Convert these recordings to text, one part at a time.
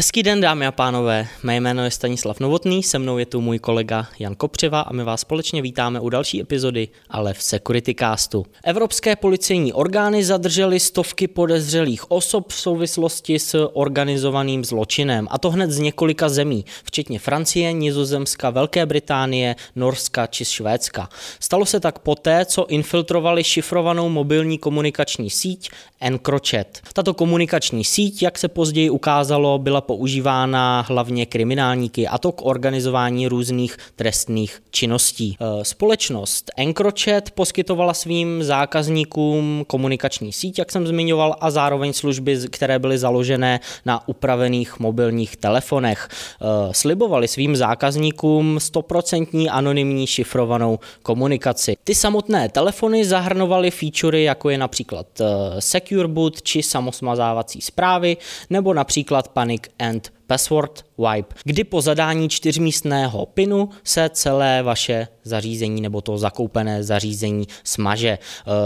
Hezký den, dámy a pánové. Mé jméno je Stanislav Novotný, se mnou je tu můj kolega Jan Kopřiva a my vás společně vítáme u další epizody ale v Security Castu. Evropské policejní orgány zadržely stovky podezřelých osob v souvislosti s organizovaným zločinem, a to hned z několika zemí, včetně Francie, Nizozemska, Velké Británie, Norska či Švédska. Stalo se tak poté, co infiltrovali šifrovanou mobilní komunikační síť EncroChat. Tato komunikační síť, jak se později ukázalo, byla používána hlavně kriminálníky, a to k organizování různých trestných činností. E, společnost EncroChat poskytovala svým zákazníkům komunikační síť, jak jsem zmiňoval, a zároveň služby, které byly založené na upravených mobilních telefonech. E, slibovali svým zákazníkům 100% anonymní šifrovanou komunikaci. Ty samotné telefony zahrnovaly featurey, jako je například e, Secure Boot či samosmazávací zprávy, nebo například Panic and Password Wipe, kdy po zadání čtyřmístného pinu se celé vaše zařízení nebo to zakoupené zařízení smaže. E,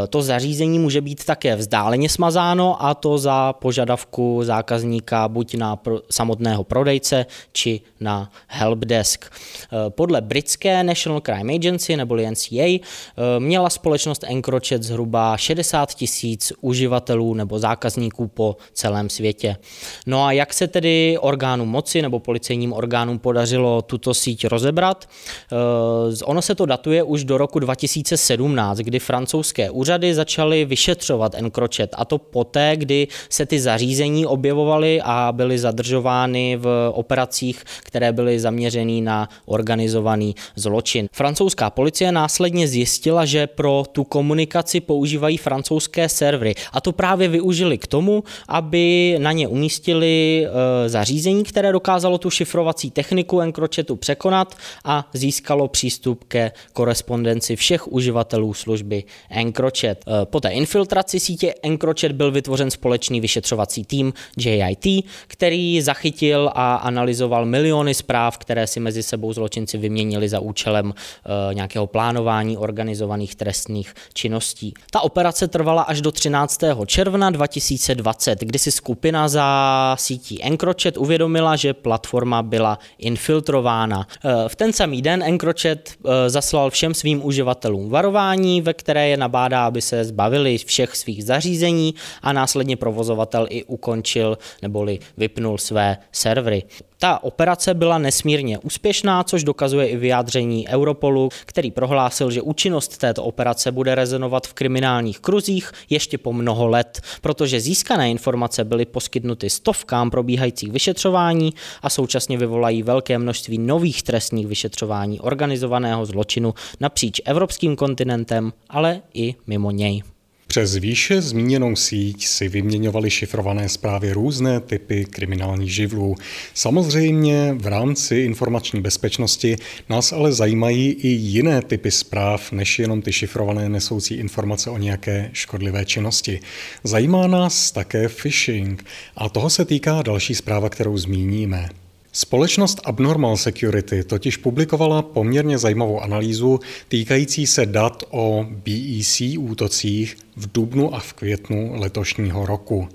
to zařízení může být také vzdáleně smazáno a to za požadavku zákazníka buď na samotného prodejce či na helpdesk. E, podle britské National Crime Agency neboli NCA e, měla společnost Encrochat zhruba 60 tisíc uživatelů nebo zákazníků po celém světě. No a jak se tedy orgánům moci nebo policejním orgánům podařilo tuto síť rozebrat. Eh, ono se to datuje už do roku 2017, kdy francouzské úřady začaly vyšetřovat Encrochat a to poté, kdy se ty zařízení objevovaly a byly zadržovány v operacích, které byly zaměřeny na organizovaný zločin. Francouzská policie následně zjistila, že pro tu komunikaci používají francouzské servery a to právě využili k tomu, aby na ně umístili eh, které dokázalo tu šifrovací techniku Encrochatu překonat a získalo přístup ke korespondenci všech uživatelů služby Encrochat. Eh, po té infiltraci sítě Encrochat byl vytvořen společný vyšetřovací tým JIT, který zachytil a analyzoval miliony zpráv, které si mezi sebou zločinci vyměnili za účelem eh, nějakého plánování organizovaných trestných činností. Ta operace trvala až do 13. června 2020, kdy si skupina za sítí Encrochat uvědomila, že platforma byla infiltrována. Eh, v ten samý den Encrochat eh, zaslal všem svým uživatelům varování, ve které je nabádá, aby se zbavili všech svých zařízení a následně provozovatel i ukončil neboli vypnul své servery. Ta operace byla nesmírně úspěšná, což dokazuje i vyjádření Europolu, který prohlásil, že účinnost této operace bude rezonovat v kriminálních kruzích ještě po mnoho let, protože získané informace byly poskytnuty stovkám probíhajících vyšetřování a současně vyvolají velké množství nových trestních vyšetřování organizovaného zločinu napříč evropským kontinentem, ale i mimo něj. Přes výše zmíněnou síť si vyměňovali šifrované zprávy různé typy kriminálních živlů. Samozřejmě v rámci informační bezpečnosti nás ale zajímají i jiné typy zpráv, než jenom ty šifrované nesoucí informace o nějaké škodlivé činnosti. Zajímá nás také phishing a toho se týká další zpráva, kterou zmíníme. Společnost Abnormal Security totiž publikovala poměrně zajímavou analýzu týkající se dat o BEC útocích v dubnu a v květnu letošního roku.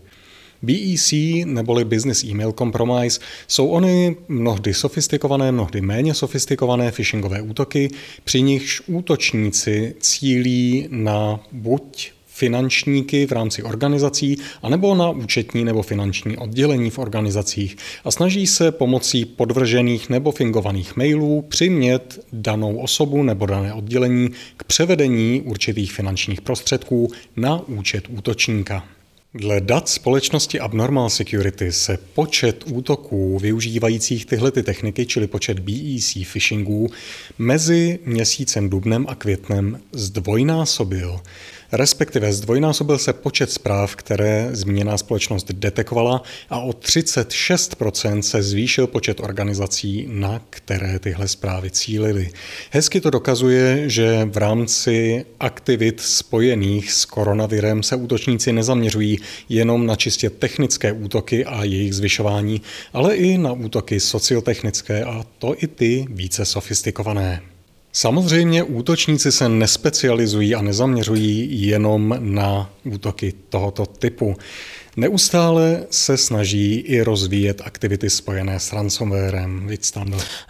BEC neboli Business Email Compromise jsou ony mnohdy sofistikované, mnohdy méně sofistikované phishingové útoky, při nichž útočníci cílí na buď finančníky v rámci organizací anebo na účetní nebo finanční oddělení v organizacích a snaží se pomocí podvržených nebo fingovaných mailů přimět danou osobu nebo dané oddělení k převedení určitých finančních prostředků na účet útočníka. Dle dat společnosti Abnormal Security se počet útoků využívajících tyhle ty techniky, čili počet BEC phishingů, mezi měsícem dubnem a květnem zdvojnásobil respektive zdvojnásobil se počet zpráv, které zmíněná společnost detekovala a o 36% se zvýšil počet organizací, na které tyhle zprávy cílily. Hezky to dokazuje, že v rámci aktivit spojených s koronavirem se útočníci nezaměřují jenom na čistě technické útoky a jejich zvyšování, ale i na útoky sociotechnické a to i ty více sofistikované. Samozřejmě útočníci se nespecializují a nezaměřují jenom na útoky tohoto typu. Neustále se snaží i rozvíjet aktivity spojené s ransomwarem.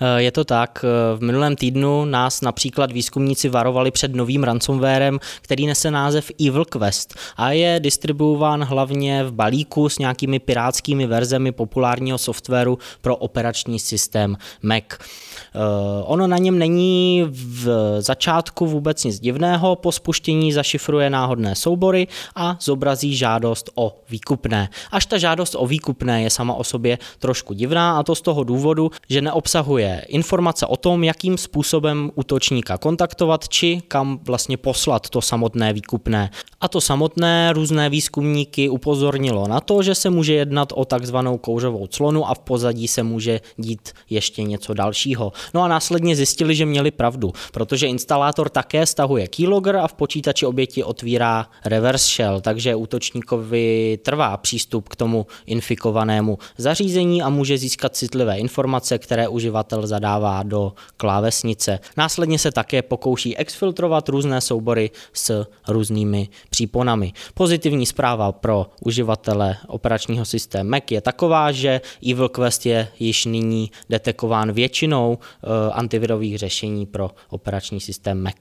Eh, je to tak. V minulém týdnu nás například výzkumníci varovali před novým ransomwarem, který nese název Evil Quest a je distribuován hlavně v balíku s nějakými pirátskými verzemi populárního softwaru pro operační systém Mac. Eh, ono na něm není v začátku vůbec nic divného, po spuštění zašifruje náhodné soubory a zobrazí žádost o výkupné. Až ta žádost o výkupné je sama o sobě trošku divná a to z toho důvodu, že neobsahuje informace o tom, jakým způsobem útočníka kontaktovat či kam vlastně poslat to samotné výkupné. A to samotné různé výzkumníky upozornilo na to, že se může jednat o takzvanou kouřovou clonu a v pozadí se může dít ještě něco dalšího. No a následně zjistili, že měli pravdu, protože instalátor také stahuje keylogger a v počítači oběti otvírá reverse shell, takže útočníkovi trvá přístup k tomu infikovanému zařízení a může získat citlivé informace, které uživatel zadává do klávesnice. Následně se také pokouší exfiltrovat různé soubory s různými příponami. Pozitivní zpráva pro uživatele operačního systému Mac je taková, že Evil Quest je již nyní detekován většinou Eh, antivirových řešení pro operační systém Mac.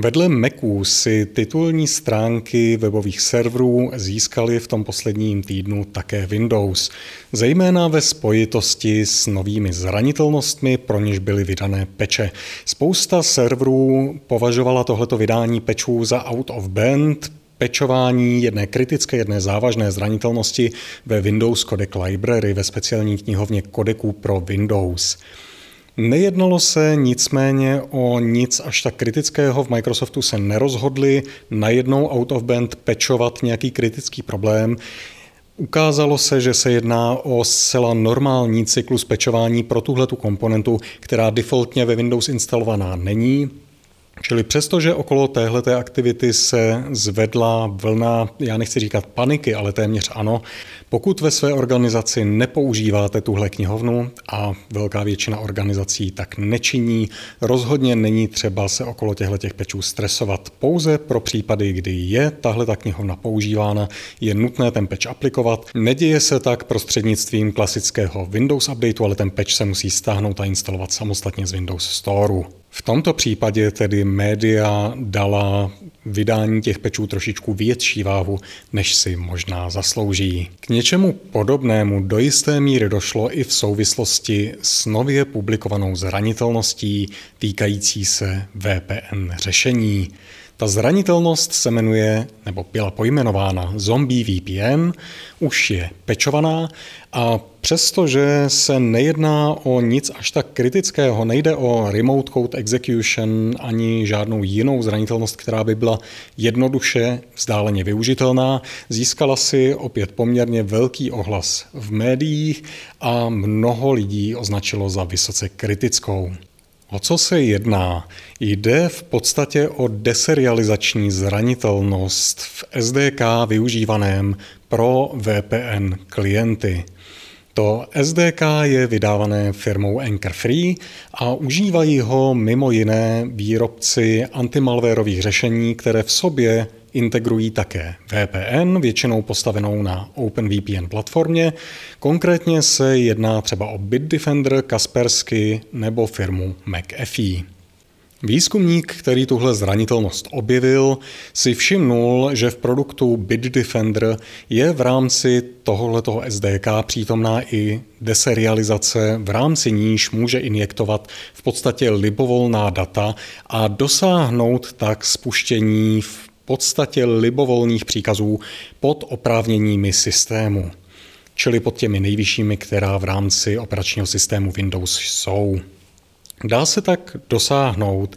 Vedle Maců si titulní stránky webových serverů získaly v tom posledním týdnu také Windows, zejména ve spojitosti s novými zranitelnostmi, pro něž byly vydané peče. Spousta serverů považovala tohleto vydání pečů za out of band, pečování jedné kritické, jedné závažné zranitelnosti ve Windows Codec Library ve speciální knihovně kodeků pro Windows. Nejednalo se nicméně o nic až tak kritického. V Microsoftu se nerozhodli najednou out of band pečovat nějaký kritický problém. Ukázalo se, že se jedná o zcela normální cyklus pečování pro tuhletu komponentu, která defaultně ve Windows instalovaná není. Čili přesto, že okolo téhleté aktivity se zvedla vlna, já nechci říkat paniky, ale téměř ano, pokud ve své organizaci nepoužíváte tuhle knihovnu a velká většina organizací tak nečiní, rozhodně není třeba se okolo těchto těch pečů stresovat. Pouze pro případy, kdy je tahle ta knihovna používána, je nutné ten peč aplikovat. Neděje se tak prostřednictvím klasického Windows updateu, ale ten peč se musí stáhnout a instalovat samostatně z Windows Storeu. V tomto případě tedy média dala vydání těch pečů trošičku větší váhu, než si možná zaslouží. K něčemu podobnému do jisté míry došlo i v souvislosti s nově publikovanou zranitelností týkající se VPN řešení. Ta zranitelnost se jmenuje, nebo byla pojmenována Zombie VPN, už je pečovaná a přestože se nejedná o nic až tak kritického, nejde o remote code execution ani žádnou jinou zranitelnost, která by byla jednoduše vzdáleně využitelná, získala si opět poměrně velký ohlas v médiích a mnoho lidí označilo za vysoce kritickou. O co se jedná? Jde v podstatě o deserializační zranitelnost v SDK využívaném pro VPN klienty. To SDK je vydávané firmou Anchor Free a užívají ho mimo jiné výrobci antimalvérových řešení, které v sobě integrují také VPN, většinou postavenou na OpenVPN platformě. Konkrétně se jedná třeba o Bitdefender, Kaspersky nebo firmu McAfee. Výzkumník, který tuhle zranitelnost objevil, si všimnul, že v produktu Bitdefender je v rámci tohoto SDK přítomná i deserializace, v rámci níž může injektovat v podstatě libovolná data a dosáhnout tak spuštění v podstatě libovolných příkazů pod oprávněními systému, čili pod těmi nejvyššími, která v rámci operačního systému Windows jsou. Dá se tak dosáhnout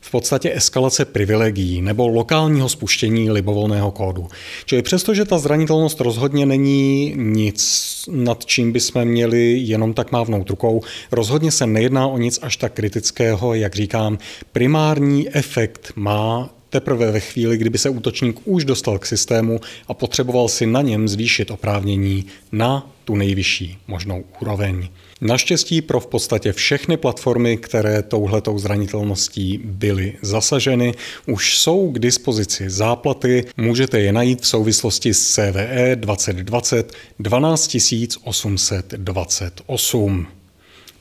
v podstatě eskalace privilegií nebo lokálního spuštění libovolného kódu. Čili přesto, že ta zranitelnost rozhodně není nic, nad čím bychom měli jenom tak mávnout rukou, rozhodně se nejedná o nic až tak kritického, jak říkám, primární efekt má teprve ve chvíli, kdyby se útočník už dostal k systému a potřeboval si na něm zvýšit oprávnění na tu nejvyšší možnou úroveň. Naštěstí pro v podstatě všechny platformy, které touhletou zranitelností byly zasaženy, už jsou k dispozici záplaty. Můžete je najít v souvislosti s CVE 2020 12 828.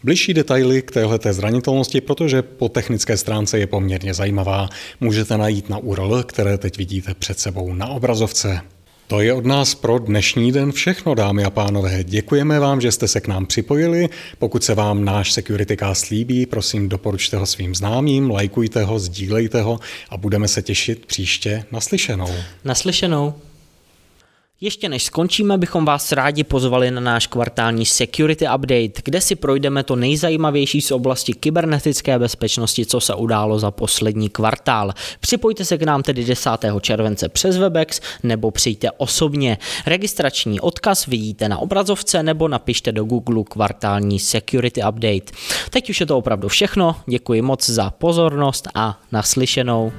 Bližší detaily k téhleté zranitelnosti, protože po technické stránce je poměrně zajímavá, můžete najít na URL, které teď vidíte před sebou na obrazovce. To je od nás pro dnešní den všechno, dámy a pánové. Děkujeme vám, že jste se k nám připojili. Pokud se vám náš Security Cast líbí, prosím doporučte ho svým známým, lajkujte ho, sdílejte ho a budeme se těšit příště naslyšenou. Naslyšenou. Ještě než skončíme, bychom vás rádi pozvali na náš kvartální Security Update, kde si projdeme to nejzajímavější z oblasti kybernetické bezpečnosti, co se událo za poslední kvartál. Připojte se k nám tedy 10. července přes Webex nebo přijďte osobně. Registrační odkaz vidíte na obrazovce nebo napište do Google kvartální Security Update. Teď už je to opravdu všechno, děkuji moc za pozornost a naslyšenou.